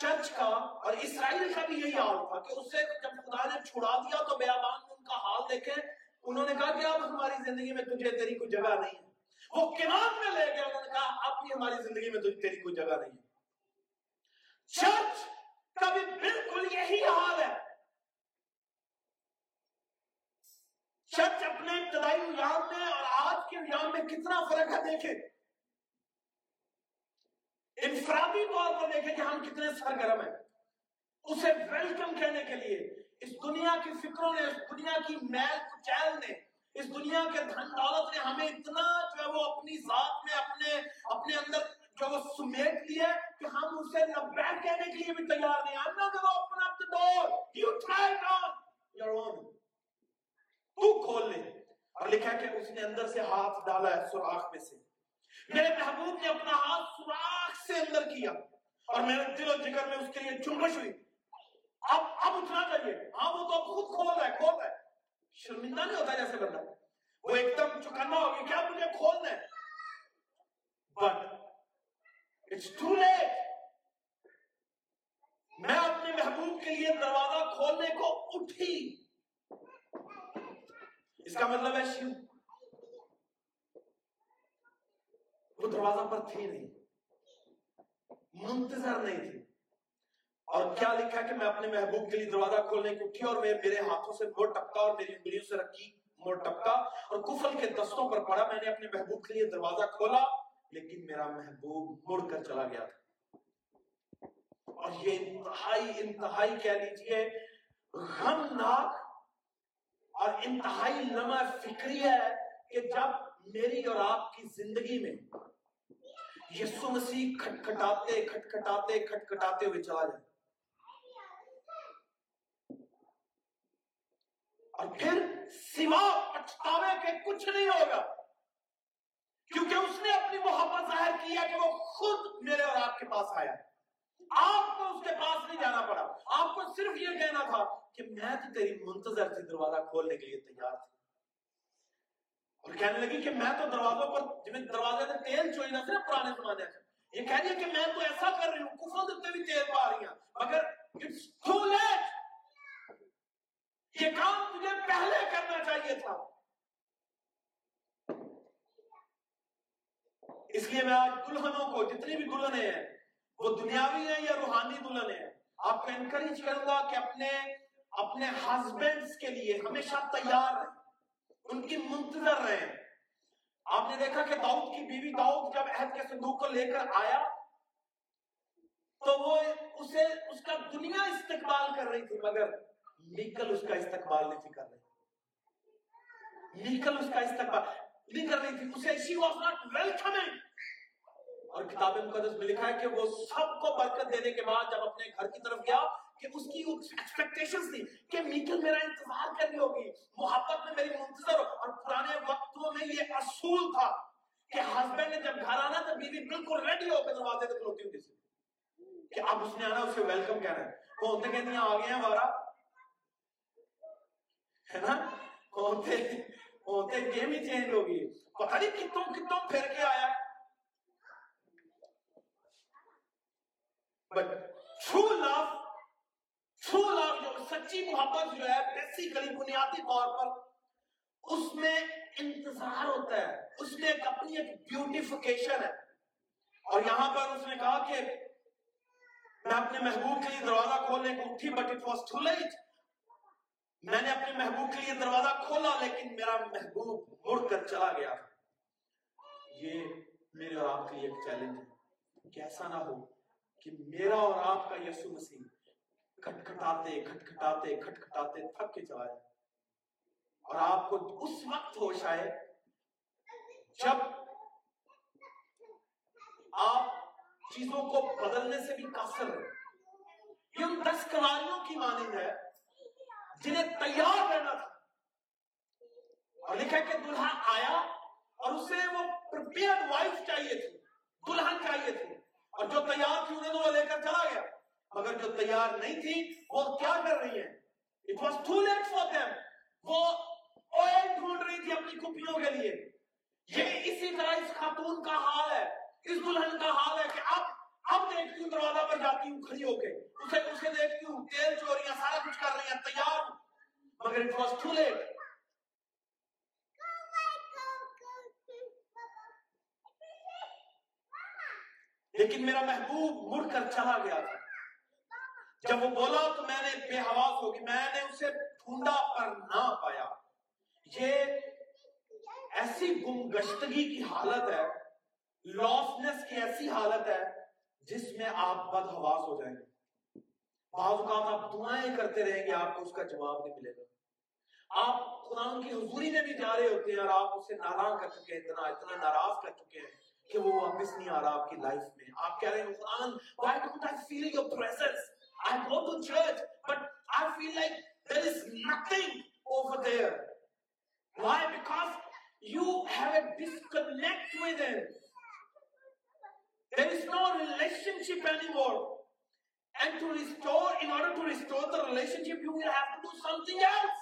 چرچ کا اور اسرائیل کا بھی یہی حال تھا کہ اسے جب خدا نے چھڑا دیا تو بیابان میں ان کا حال دیکھے انہوں نے کہا کہ اب ہماری زندگی میں تجھے تیری کوئی جگہ نہیں ہے۔ وہ کنان میں لے گئے، انہوں نے کہا اب بھی ہماری زندگی میں تجھے تیری کوئی جگہ نہیں ہے۔ چرچ کا بھی بالکل یہی حال ہے۔ چرچ اپنے ابتدائی ایام میں اور آج کے ایام میں کتنا فرق ہے دیکھیں۔ انفرادی طور پر دیکھیں کہ ہم کتنے سرگرم ہیں۔ اسے ویلکم کہنے کے لیے اس دنیا کی فکروں نے، اس دنیا کی میل کچیل نے، اس دنیا کے دھن دولت نے ہمیں اتنا جو ہے وہ اپنی ذات میں، اپنے اپنے اندر جو وہ سمیٹ لیا ہے کہ ہم اسے لبیک کہنے کے لیے بھی تیار نہیں I'm not gonna open up the door. You try it on your own. تو کھول لے۔ اور لکھا کہ اس نے اندر سے ہاتھ ڈالا ہے سوراخ میں سے۔ میرے محبوب نے اپنا ہاتھ سوراخ سے اندر کیا۔ اور میرے دل و جگر میں اس کے لیے جنبش ہوئی۔ اب اب اٹھنا چاہیے۔ ہاں وہ تو خود کھول رہا ہے، کھول رہا ہے۔ شرمندہ نہیں ہوتا جیسے بندہ۔ وہ ایک دم چکنا ہو گیا کیا مجھے کھولنا ہے؟ بٹ اٹس ٹو لیٹ میں اپنے محبوب کے لیے دروازہ کھولنے کو اٹھی۔ اس کا مطلب ہے شیو۔ وہ دروازہ پر تھی نہیں۔ منتظر نہیں تھی۔ اور کیا لکھا کہ میں اپنے محبوب کے لیے دروازہ کھولنے کی اٹھی اور میں میرے ہاتھوں سے مور ٹپکا اور میری انگلیوں سے رکھی مور ٹپکا اور کفل کے دستوں پر پڑا۔ میں نے اپنے محبوب کے لیے دروازہ کھولا۔ لیکن میرا محبوب مڑ کر چلا گیا تھا۔ اور یہ انتہائی انتہائی کہہ لیجیے، غمناک اور انتہائی لمحہ فکری ہے کہ جب میری اور آپ کی زندگی میں یسو مسیح کھٹکھٹاتے کھٹکھٹاتے کھٹکھٹاتے ہوئے چلا جائے۔ اور پھر سوا پچھتاوے کے کچھ نہیں ہوگا۔ کیونکہ اس نے اپنی محبت ظاہر کی ہے کہ وہ خود میرے اور آپ کے پاس آیا ہے۔ آپ کو اس کے پاس نہیں جانا پڑا۔ آپ کو صرف یہ کہنا تھا کہ میں تو تیری منتظر تھی دروازہ کھولنے کے لیے تیار تھی۔ اور کہنے لگی کہ میں تو دروازوں پر جنہیں دروازے میں تیل چوئی نہ صرف پرانے زمانے سے۔ یہ کہہ رہی ہے کہ میں تو ایسا کر رہی ہوں، کفر دیتے بھی تیل پا رہی ہیں۔ مگر it's too late یہ کام تجھے پہلے کرنا چاہیے تھا۔ اس لیے میں آج دلہنوں کو جتنی بھی دلہنے ہیں، وہ دنیاوی ہیں یا روحانی دلہنے ہیں، آپ کو انکریج کروں گا کہ اپنے اپنے ہسبینڈز کے لیے ہمیشہ تیار رہیں، ان کی منتظر رہے آپ نے دیکھا کہ داؤد کی بیوی داؤد جب عہد کے صندوق کو لے کر آیا، تو وہ اسے، اس کا دنیا استقبال کر رہی تھی، مگر میکل اس کا استقبال نہیں تھی کر رہی۔ میکل اس کا استقبال۔ نہیں کر رہی تھی، اسے she was not welcoming اور کتاب مقدس میں لکھا ہے کہ وہ سب کو برکت دینے کے بعد جب اپنے گھر کی طرف گیا کہ اس کی ایکسپیکٹیشنز تھی کہ میکل میرا انتظار کر رہی ہوگی، محبت میں میری منتظر ہو۔ اور پرانے وقتوں میں یہ اصول تھا کہ ہسبینڈ نے جب گھر آنا تو بیوی بالکل ریڈی ہو کے دروازے تک کھلوتی ہوتی تھی۔ کہ اب اس نے آنا، اسے ویلکم کہنا ہے۔ وہ ہوتے کہتے ہیں، آ گئے ہیں ہمارا؟ ہے نا؟ ہوتے ہوتے گیم ہی چینج ہوگی پتہ نہیں کتوں کتوں پھر کے آیا؟ But true love true love جو سچی محبت جو ہے بیسیکلی بنیادی طور پر اس میں انتظار ہوتا ہے۔ اس میں ایک اپنی ایک بیوٹیفیکیشن ہے۔ اور یہاں پر اس نے کہا کہ میں اپنے محبوب کے لیے دروازہ کھولنے کو اٹھی but it was too late میں نے اپنے محبوب کے لیے دروازہ کھولا، لیکن میرا محبوب مڑ کر چلا گیا۔ یہ میرے اور آپ کے لیے ایک چیلنج ہے۔ کیسا نہ ہو کہ میرا اور آپ کا یسو مسیح کھٹکھٹاتے کھٹکھٹاتے کھٹکھٹاتے تھک کے چلا جائے۔ اور آپ کو اس وقت ہوش آئے جب آپ چیزوں کو بدلنے سے بھی قاصر رہے یہ ان دس کلاریوں کی مانند ہے۔ جنہیں تیار کرنا تھا۔ اور لکھا کہ دلہا آیا اور اسے وہ پریپیئرڈ وائف چاہیے تھی دلہن چاہیے تھی اور جو تیار تھی انہیں تو وہ لے کر چلا گیا۔ مگر جو تیار نہیں تھی، وہ کیا کر رہی ہیں؟ It was too late for them وہ آئل ڈھونڈ رہی تھی اپنی کپیوں کے لیے۔ یہ اسی طرح اس خاتون کا حال ہے، اس دلہن کا حال ہے کہ اب اب دیکھتی ہوں دروازہ پر جاتی ہوں کھڑی ہو کے؟ اسے اسے دیکھتی ہوں تیل چوریاں سارا کچھ کر رہی ہیں، تیار مگر اٹ واز ٹو لیٹ لیکن میرا محبوب مڑ کر چلا گیا تھا۔ جب وہ بولا تو میں نے بے حواس ہوگی میں نے اسے ڈھونڈا پر نہ پایا۔ یہ ایسی گمگشتگی کی حالت ہے لاسنس کی ایسی حالت ہے جس میں آپ بد حواس ہو جائیں گے۔ بعض اوقات آپ دعائیں کرتے رہیں گے، آپ کو اس کا جواب نہیں ملے گا۔ آپ قرآن کی حضوری میں بھی جا رہے ہوتے ہیں اور آپ اسے ناراض کر چکے ہیں، اتنا اتنا ناراض کر چکے ہیں کہ وہ واپس نہیں آ رہا آپ کی لائف میں۔ آپ کہہ رہے ہیں، قرآن، why don't I feel your presence? I go to church but I feel like there is nothing over there. Why? Because you have a disconnect with him. There is no relationship anymore. And to restore in order to restore the relationship you will have to do something else.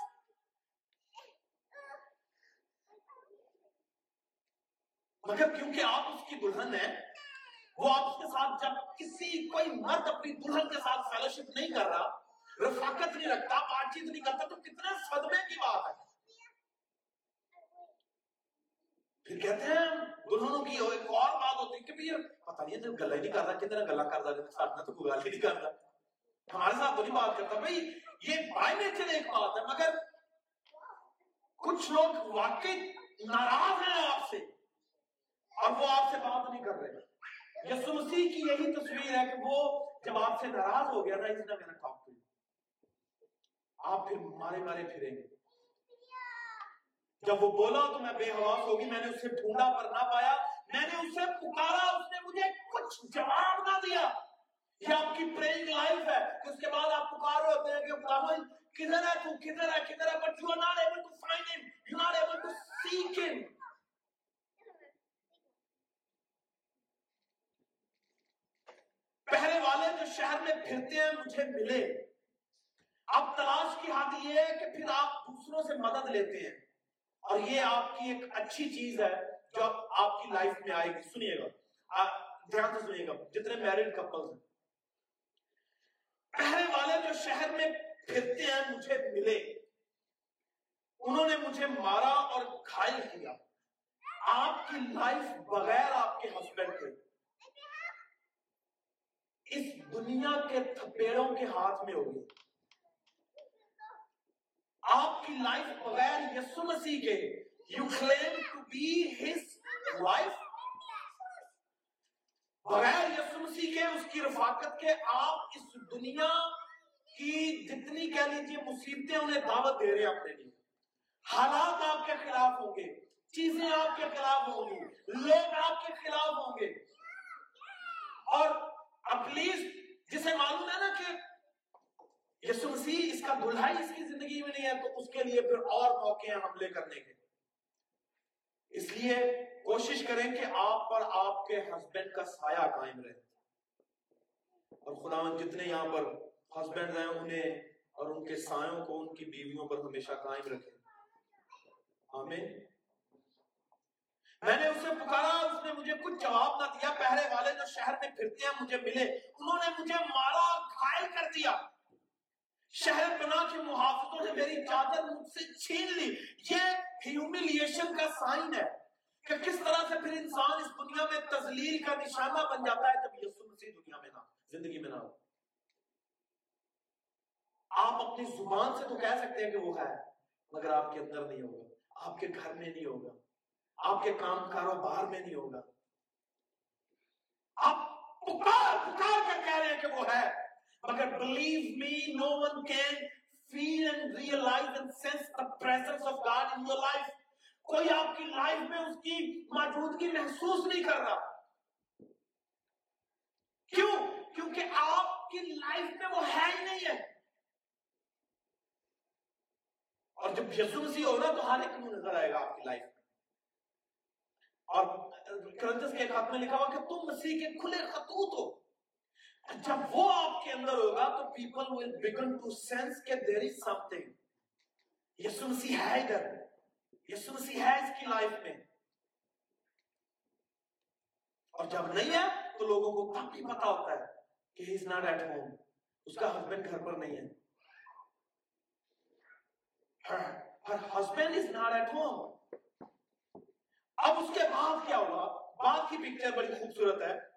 مگر کیونکہ آپ اس کی دلہن ہیں وہ آپ اس کے ساتھ جب کسی کوئی مرد اپنی دلہن کے ساتھ فیلوشپ نہیں کر رہا رفاقت نہیں رکھتا بات چیت نہیں کرتا تو کتنے صدمے کی بات ہے پھر کہتے ہیں دلہنوں کی ایک اور بات ہوتی ہے کہ بھی پتہ نہیں ہے گلا ہی نہیں کر رہا کتنا گلا کر رہا ہے ساتھ میں تو کوئی گل ہی نہیں کر رہا ہمارے ساتھ تو نہیں بات کرتا۔ بھائی، یہ بائی نیچر ایک بات ہے، مگر کچھ لوگ واقعی ناراض ہیں آپ سے اور وہ آپ سے بات نہیں کر رہے۔ یسو مسیح کی یہی تصویر ہے کہ وہ جب آپ سے ناراض ہو گیا، نا، اس نے میرا کام کیا آپ پھر مارے مارے پھریں گے۔ جب وہ بولا تو میں بے حواس ہوگی، میں نے اسے ڈھونڈا پر نہ پایا، میں نے اسے پکارا، اس نے مجھے کچھ جواب نہ دیا۔ یہ آپ کی پرینگ لائف ہے کہ اس کے بعد آپ پکار رہے ہوتے ہیں کہ خداوند کدھر ہے تو کدھر ہے کدھر ہے but you are not able to find him you are not able to seek him پہلے والے جو شہر میں پھرتے ہیں، مجھے ملے۔ اب تلاش کی حد یہ ہے کہ پھر آپ دوسروں سے مدد لیتے ہیں۔ اور یہ آپ کی ایک اچھی چیز ہے جو آپ کی لائف میں آئے گی۔ سنیے گا۔ دھیان سے سنیے گا۔ جتنے میرڈ کپلز ہیں۔ پہلے والے جو شہر میں پھرتے ہیں، مجھے ملے۔ انہوں نے مجھے مارا اور گھائل کیا۔ آپ کی لائف بغیر آپ کے ہسبینڈ کے۔ اس دنیا کے تھپیڑوں کے ہاتھ میں ہوگی آپ کی لائف بغیر یسو مسیح کے you claim to be his wife بغیر یسو مسیح کے اس کی رفاقت کے آپ اس دنیا کی جتنی کہہ لیجیے مصیبتیں انہیں دعوت دے رہے ہیں اپنے لیے۔ حالات آپ کے خلاف ہوں گے، چیزیں آپ کے خلاف ہوں گی، لوگ آپ کے خلاف ہوں گے۔ اور اپلیس جسے معلوم ہے نا کہ یسو مسیح اس کا دلہا اس کی زندگی میں نہیں ہے، تو اس کے لیے پھر اور موقع ہیں حملے کرنے کے اس لیے کوشش کریں کہ آپ پر آپ کے ہسبینڈ کا سایہ قائم رہے۔ اور خدا جتنے یہاں پر ہسبینڈ ہیں، انہیں اور ان کے سایوں کو، ان کی بیویوں پر ہمیشہ قائم رکھے آمین۔ میں نے اسے پکارا، اس نے مجھے کچھ جواب نہ دیا۔ پہلے والے جو شہر میں پھرتے ہیں، مجھے ملے۔ انہوں نے مجھے مارا، گھائل کر دیا۔ شہر بنا کے محافظوں نے میری چادر مجھ سے چھین لی۔ یہ ہیوملیشن کا سائن ہے کہ کس طرح سے پھر انسان اس دنیا میں تزلیل کا نشانہ بن جاتا ہے جب یسو مسیح دنیا میں نہ زندگی میں نہ ہو۔ آپ اپنی زبان سے تو کہہ سکتے ہیں کہ وہ ہے، مگر آپ کے اندر نہیں ہوگا، آپ کے گھر میں نہیں ہوگا، آپ کے کام کاروبار میں نہیں ہوگا۔ آپ پکار پکار کر کہہ رہے ہیں کہ وہ ہے۔ مگر believe me no one can feel and realise and sense the presence of God in your life کوئی آپ کی لائف میں اس کی موجودگی محسوس نہیں کر رہا۔ کیوں؟ کیونکہ آپ کی لائف میں وہ ہے ہی نہیں ہے۔ اور جب یسو مسیح ہوگا تو ہر ایک نظر آئے گا آپ کی لائف میں۔ اور کرنجس کے ایک خط میں لکھا ہوا کہ تم مسیح کے کھلے خطوط ہو۔ جب وہ آپ کے اندر ہوگا تو people will begin to sense کہ there is some thing Yesu Masih ہے ادھر۔ یسو مسیح ہے اس کی لائف میں۔ اور جب نہیں ہے تو لوگوں کو تب بھی پتا ہوتا ہے کہ he is not at home اس کا ہسبینڈ گھر پر نہیں ہے۔ ہاں، her husband is not at home اب اس کے بعد کیا ہوا بعد کی پکچر بڑی خوبصورت ہے۔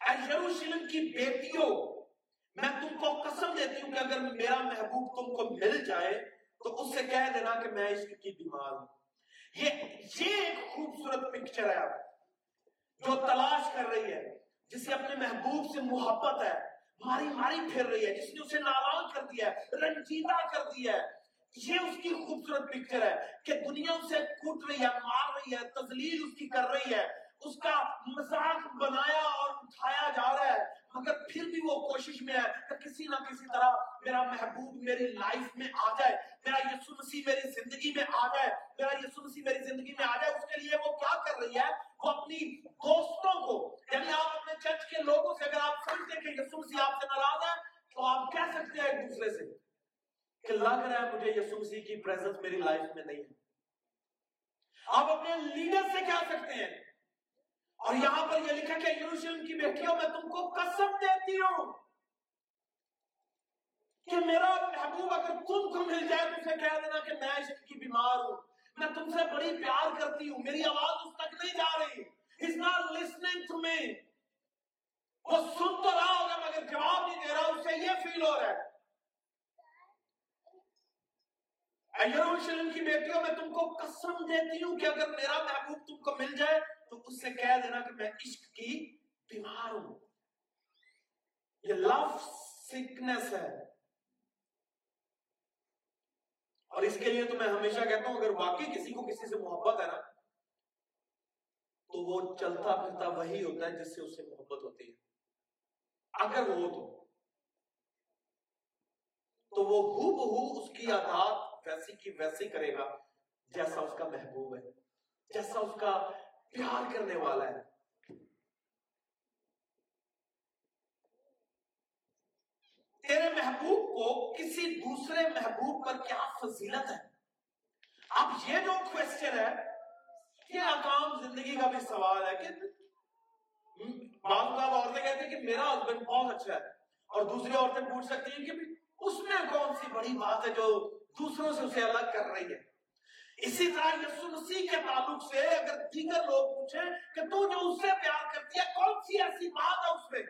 یروشلم کی بیٹیوں، میں تم کو قسم دیتی ہوں کہ اگر میرا محبوب تم کو مل جائے، تو اس سے کہہ دینا کہ میں عشق کی بیمار ہوں۔ یہ یہ ایک خوبصورت پکچر ہے جو تلاش کر رہی ہے، جسے اپنے محبوب سے محبت ہے، ماری ماری پھر رہی ہے، جس نے اسے ناراض کر دیا ہے، رنجیدہ کر دیا ہے۔ یہ اس کی خوبصورت پکچر ہے کہ دنیا اسے کوٹ رہی ہے، مار رہی ہے تزلیل اس کی کر رہی ہے، اس کا مزاق بنایا اٹھایا جا رہا ہے، مگر پھر بھی وہ کوشش میں ہے کہ کسی نہ کسی طرح میرا محبوب میری لائف میں آ جائے، میرا یسو مسیح میری زندگی میں آ جائے، میرا یسو مسیح میری زندگی میں آ جائے، اس کے لیے وہ کیا کر رہی ہے؟ وہ اپنی دوستوں کو یعنی آپ اپنے چرچ کے لوگوں سے اگر آپ سمجھتے کہ یسو مسیح آپ سے ناراض ہے تو آپ کہہ سکتے ہیں ایک دوسرے سے کہ لگ رہا ہے مجھے یسو مسیح کی پریزنس میری لائف میں نہیں ہے۔ آپ اپنے لیڈر سے کہہ سکتے ہیں اور یہاں پر یہ لکھا کہ یروشلم کی بیٹیوں، میں تم کو قسم دیتی ہوں کہ میرا محبوب اگر تم کو مل جائے، تو اسے کہہ دینا کہ میں عشق کی بیمار ہوں، میں تم سے بڑی پیار کرتی ہوں، میری آواز اس تک نہیں جا رہی۔ He's not listening to me وہ سن تو رہا ہوگا، مگر جواب نہیں دے رہا، اسے یہ فیل ہو رہا ہے۔ یروشلم کی بیٹیوں، میں تم کو قسم دیتی ہوں کہ اگر میرا محبوب تم کو مل جائے تو اس سے کہہ دینا کہ میں عشق کی بیمار ہوں۔ یہ لو سکنس ہے۔ اور اس کے لیے تو میں ہمیشہ کہتا ہوں، اگر واقعی کسی کو کسی سے محبت ہے نا، تو وہ چلتا پھرتا وہی ہوتا ہے جس سے اس سے محبت ہوتی ہے۔ اگر وہ تو تو وہ ہو بہو اس کی عادات ویسی کی ویسی کرے گا، جیسا اس کا محبوب ہے، جیسا اس کا پیار کرنے والا ہے۔ تیرے محبوب کو کسی دوسرے محبوب پر کیا فضیلت ہے؟ اب یہ جو کوشچن ہے، یہ اقام زندگی کا بھی سوال ہے کہ بعض اوقات عورتیں کہتی ہیں کہ میرا ہسبینڈ بہت اچھا ہے، اور دوسری عورتیں پوچھ سکتی ہیں کہ اس میں کون سی بڑی بات ہے جو دوسروں سے اسے الگ کر رہی ہے؟ اسی طرح یسو مسیح کے تعلق سے اگر دیگر لوگ پوچھیں کہ تو جو اس سے پیار کرتی ہے، کون سی ایسی بات ہے اس میں؟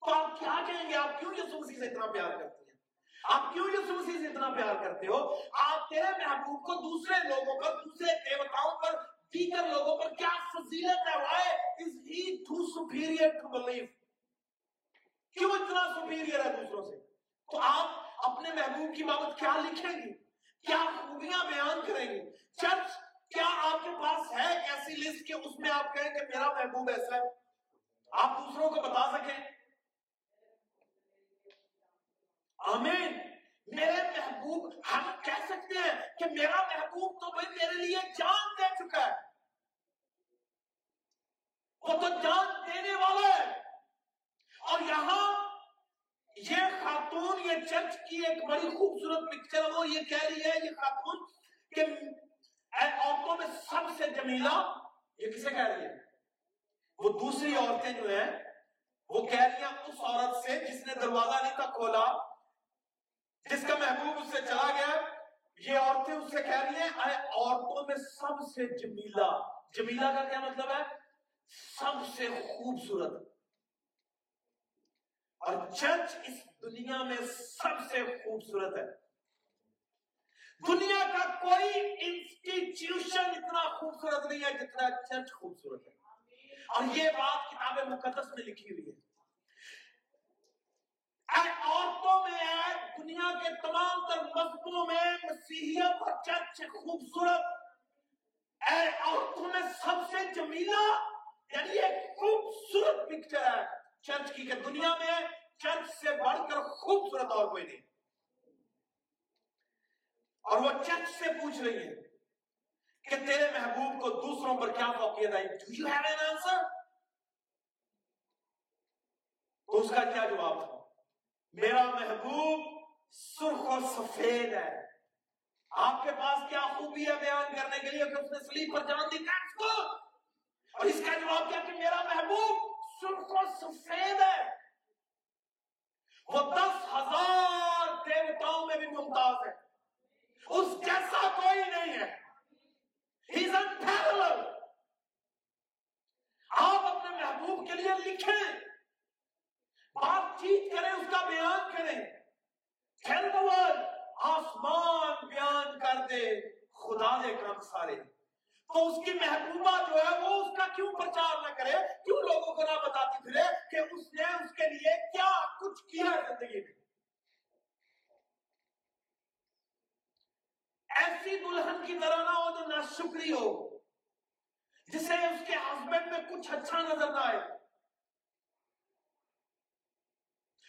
تو آپ کیا کہیں گے؟ آپ کیوں یسو مسیح سے اتنا پیار کرتی ہیں؟ آپ کیوں یسوع مسیح سے اتنا پیار کرتے ہو؟ آپ تیرے محبوب کو دوسرے لوگوں پر، دوسرے دیوتاؤں پر، دیگر لوگوں پر کیا فضیلت ہے؟ why is he too superior to believe? کیوں اتنا superior ہے دوسروں سے؟ تو آپ اپنے محبوب کی بابت کیا لکھیں گے؟ کیا خوبیاں بیان کریں گے؟ چرچ، کیا آپ کے پاس ہے ایسی لسٹ کہ اس میں آپ کہیں کہ میرا محبوب ایسا ہے؟ آپ دوسروں کو بتا سکیں؟ آمین۔ میرے محبوب ہم کہہ سکتے ہیں کہ میرا محبوب تو بھائی میرے لیے جان دے چکا ہے۔ وہ تو جان دینے والا ہے۔ اور یہاں یہ خاتون، یہ چرچ کی ایک بڑی خوبصورت پکچر وہ یہ کہہ رہی ہے، یہ خاتون کہ عورتوں میں سب سے جمیلہ یہ کسے کہہ رہی ہے؟ وہ دوسری عورتیں جو ہیں، وہ کہہ رہی ہیں اس عورت سے جس نے دروازہ نہیں تھا کھولا، جس کا محبوب اس سے چلا گیا، یہ عورتیں اس سے کہہ رہی ہیں عورتوں میں سب سے جمیلہ جمیلہ کا کیا مطلب ہے؟ سب سے خوبصورت۔ اور چرچ اس دنیا میں سب سے خوبصورت ہے۔ دنیا کا کوئی انسٹیٹیوشن اتنا خوبصورت نہیں ہے جتنا چرچ خوبصورت ہے۔ اور یہ بات کتاب مقدس میں لکھی ہوئی ہے۔ عورتوں میں ہے دنیا کے تمام تر مذہبوں میں مسیحیت اور چرچ خوبصورت۔ اے عورتوں میں سب سے جمیلہ یعنی ایک خوبصورت پکچر ہے۔ چرچ کی کہ دنیا میں چرچ سے بڑھ کر خوبصورت اور کوئی نہیں۔ اور وہ چرچ سے پوچھ رہی ہے کہ تیرے محبوب کو دوسروں پر کیا فوقیت آئی Do you have an answer? تو اس کا کیا جواب تھا میرا محبوب سرخ اور سفید ہے۔ آپ کے پاس کیا خوبی ہے بیان کرنے کے لیے؟ کہ اس نے سلیپ پر جان دی کو اور اس کا جواب کیا کہ میرا محبوب سرخ و سفید ہے۔ وہ دس ہزار دیوتاؤں میں بھی ممتاز ہے۔ اس جیسا کوئی نہیں ہے۔ آپ اپنے محبوب کے لیے لکھیں۔ بات چیت کریں، اس کا بیان کریں آسمان بیان کر دے خدا دے کام سارے تو اس کی محبوبہ جو ہے وہ اس کا کیوں پرچار نہ کرے؟ کیوں لوگوں کو نہ بتاتی پھرے کہ اس نے اس کے لیے کیا کچھ کیا زندگی میں؟ ایسی دلہن کی طرح نہ ہو جو نہ شکری ہو، جسے اس کے ہسبینڈ میں کچھ اچھا نظر نہ آئے۔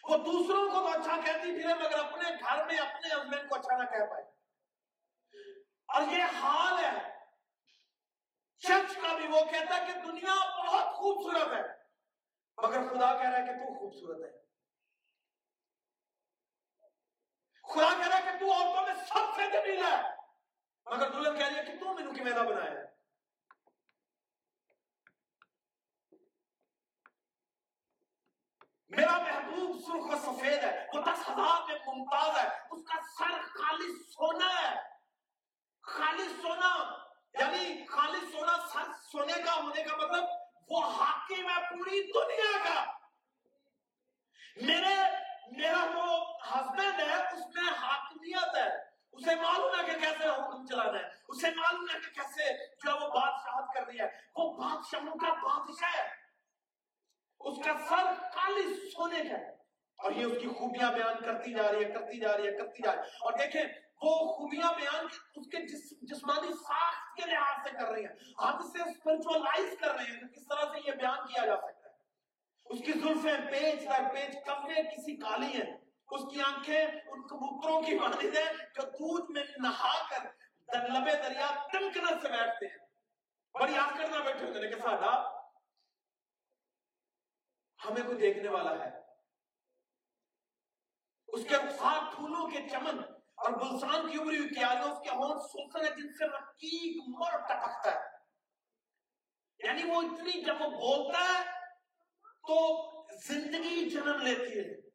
وہ دوسروں کو تو اچھا کہتی پھرے، مگر اپنے گھر میں اپنے ہسبینڈ کو اچھا نہ کہہ پائے۔ اور یہ حال ہے چرچ کا بھی وہ کہتا ہے کہ دنیا بہت خوبصورت ہے۔ مگر خدا کہہ رہا ہے کہ تو خوبصورت ہے۔ خدا کہہ رہا ہے کہ تو عورتوں میں سب سے جمیل ہے۔ مگر دلہن کہہ رہی ہے کہ تو مینو کی میدا بنایا میرا محبوب سرخ و سفید ہے۔ وہ دس ہزار میں ممتاز ہے۔ اس کا سر خالی سونا ہے۔ خالی سونا۔ یعنی خالی سونا سر سونے کا ہونے کا مطلب وہ حاکم ہے پوری دنیا کا۔ میرے میرا وہ ہسبینڈ ہے، اس میں حاکمیت ہے۔ اسے معلوم ہے کہ کیسے حکم چلانا ہے۔ اسے معلوم ہے کہ کیسے جو وہ بادشاہت کر رہی ہے۔ وہ بادشاہوں کا بادشاہ ہے۔ اس کا سر کالی سونے کا ہے۔ اور یہ اس کی خوبیاں بیان کرتی جا رہی ہے، کرتی جا رہی ہے، کرتی جا رہی ہے۔ اور دیکھیں وہ خوبیاں بیان اس کے جسمانی ساخت کے لحاظ سے کر رہی ہیں ہم اسے اسپرچوالائز کر رہے ہیں کہ کس طرح سے یہ بیان کیا جا سکتا ہے۔ اس کی زلفیں پیچ در پیچ کفے کسی کالی ہیں۔ اس کی آنکھیں ان کبوتروں کی مانند ہیں جو دودھ میں نہا کر لبے دریا تمکنر سے بیٹھتے ہیں۔ بڑی آنکھ کرنا بیٹھے ہوتے ہیں کہ ساڈا ہمیں کوئی دیکھنے والا ہے۔ اس کے ساتھ پھولوں کے چمن اور بلسان کی ابری ہوئی کیاریوں اس کے ہونٹ سلسل ہے جن سے رقیق مر ٹپکتا ہے۔ یعنی وہ اتنی جب وہ بولتا ہے تو زندگی جنم لیتی ہے۔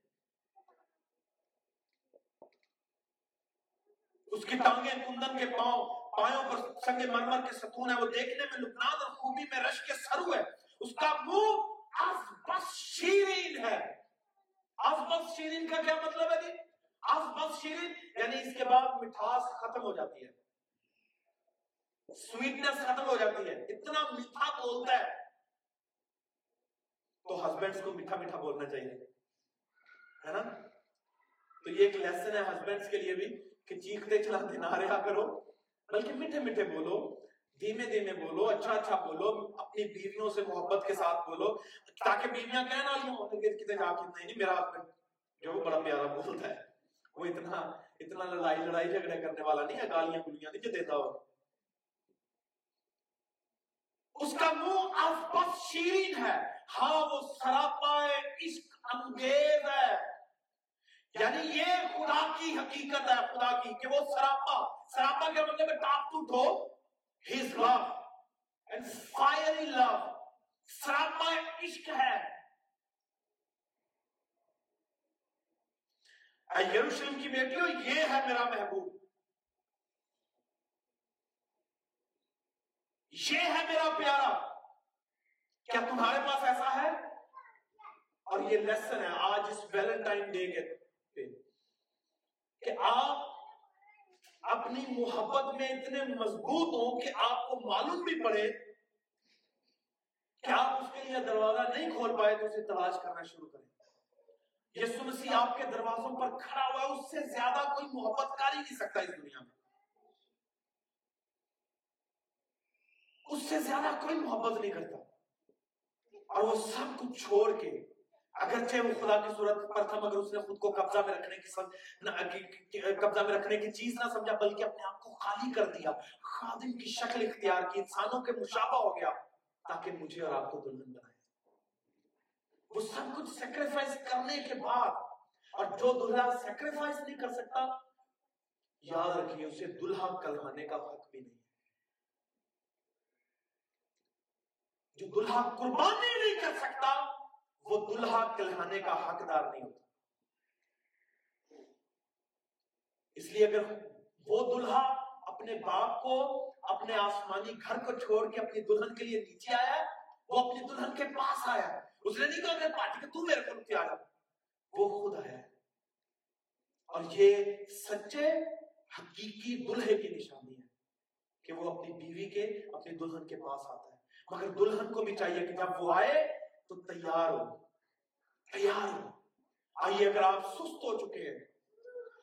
اس کی ٹانگیں کندن کے پاؤں پایوں پر سنگ مرمر کے ستون ہے وہ دیکھنے میں لبنان اور خوبی میں رش کے سرو ہے اس کا منہ ازبس شیرین ہے۔ ازبس شیرین کا کیا مطلب ہے جی؟ آس بس شیرین یعنی اس کے بعد مٹھاس ختم ہو جاتی ہے۔ سویٹنس ختم ہو جاتی ہے۔ اتنا میٹھا بولتا ہے۔ تو ہسبینڈ کو میٹھا میٹھا بولنا چاہیے۔ ہے نا؟ تو یہ ایک لیسن ہے ہسبینڈ کے لیے بھی، کہ چیختے چلاتے نہ رہا کرو، بلکہ میٹھے میٹھے بولو۔ دھیمے دھیمے بولو اچھا اچھا بولو، اپنی بیویوں سے محبت کے ساتھ بولو، تاکہ بیویاں کہنا یہ کتنے جا کے نہیں میرا ہسبینڈ جو بڑا پیارا بولتا ہے۔ وہ اتنا اتنا لڑائی لڑائی جھگڑے کرنے والا نہیں ہے گالیاں گلیاں نہیں جو دیتا ہو اس کا منہ افبت شیرین ہے ہاں وہ سراپا عشق انگیز ہے یعنی یہ خدا کی حقیقت ہے خدا کی کہ وہ سراپا سراپا کے مطلب ہے top to toe his love and fiery love سراپا عشق ہے اے یروشلم کی بیٹیوں یہ ہے میرا محبوب۔ یہ ہے میرا پیارا۔ کیا تمہارے پاس ایسا ہے؟ اور یہ لیسن ہے آج اس ویلنٹائن ڈے کے کہ آپ اپنی محبت میں اتنے مضبوط ہوں کہ آپ کو معلوم بھی پڑے کہ آپ اس کے لیے دروازہ نہیں کھول پائے تو اسے تلاش کرنا شروع کریں۔ یسو مسیح آپ کے دروازوں پر کھڑا ہوا ہے، اس سے زیادہ کوئی محبت کر ہی نہیں سکتا اس دنیا میں۔ اس سے زیادہ کوئی محبت نہیں کرتا۔ اور وہ سب کچھ چھوڑ کے، اگرچہ وہ خدا کی صورت پر تھا، مگر اس نے خود کو قبضہ میں رکھنے کی سم... قبضہ میں رکھنے کی چیز نہ سمجھا، بلکہ اپنے آپ کو خالی کر دیا۔ خادم کی شکل اختیار کی، انسانوں کے مشابہ ہو گیا، تاکہ مجھے اور آپ کو دلہن بنائے۔ وہ سب کچھ سیکریفائز کرنے کے بعد، اور جو دلہا سیکریفائز نہیں کر سکتا، یاد رکھیے، اسے دلہا کلہانے کا حق بھی نہیں۔ جو دلہا قربانی نہیں کر سکتا، وہ دلہا کلہانے کا حقدار نہیں ہوتا۔ اس لیے اگر وہ دلہا اپنے باپ کو، اپنے آسمانی گھر کو چھوڑ کے اپنی دلہن کے لیے نیچے آیا، وہ اپنی دلہن کے پاس آیا اس نے نہیں کہا کہ پارٹی کہ تو میرے کو نیچے آیا وہ خود آیا ہے۔ اور یہ سچے حقیقی دلہے کی نشانی ہے کہ وہ اپنی بیوی کے، اپنی دلہن کے پاس آتا ہے۔ مگر دلہن کو بھی چاہیے کہ جب وہ آئے تو تیار ہو۔ تیار ہو۔ آئیے، اگر آپ سست ہو چکے ہیں،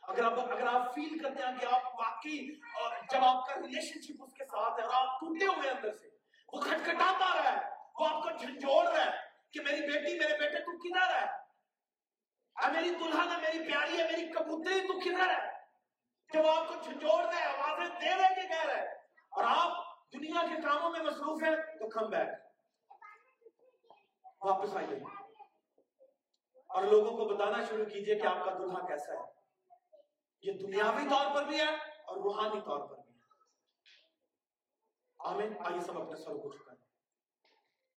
اگر آپ اگر آپ فیل کرتے ہیں کہ آپ واقعی جب آپ کا ریلیشن شپ اس کے ساتھ ہے اور آپ ٹوٹے ہوئے اندر سے، وہ کھٹکھٹاتا رہا ہے، وہ آپ کو جھنجھوڑ رہا ہے۔ کہ میری بیٹی میرے بیٹے تو کدھر ہے؟ اے میری دلہن ہے، میری پیاری ہے، میری کبوتری تو کدھر ہے؟ جب آپ کو جھنجھوڑ رہے ہیں آوازیں دے رہے کہ کہہ رہے اور آپ دنیا کے کاموں میں مصروف ہے تو کم بیک واپس آئیے۔ اور لوگوں کو بتانا شروع کیجیے کہ آپ کا دلہا کیسا ہے۔ یہ دنیاوی طور پر بھی ہے اور روحانی طور پر بھی ہے۔ آمین۔ آئیے سب اپنے سر کو چکا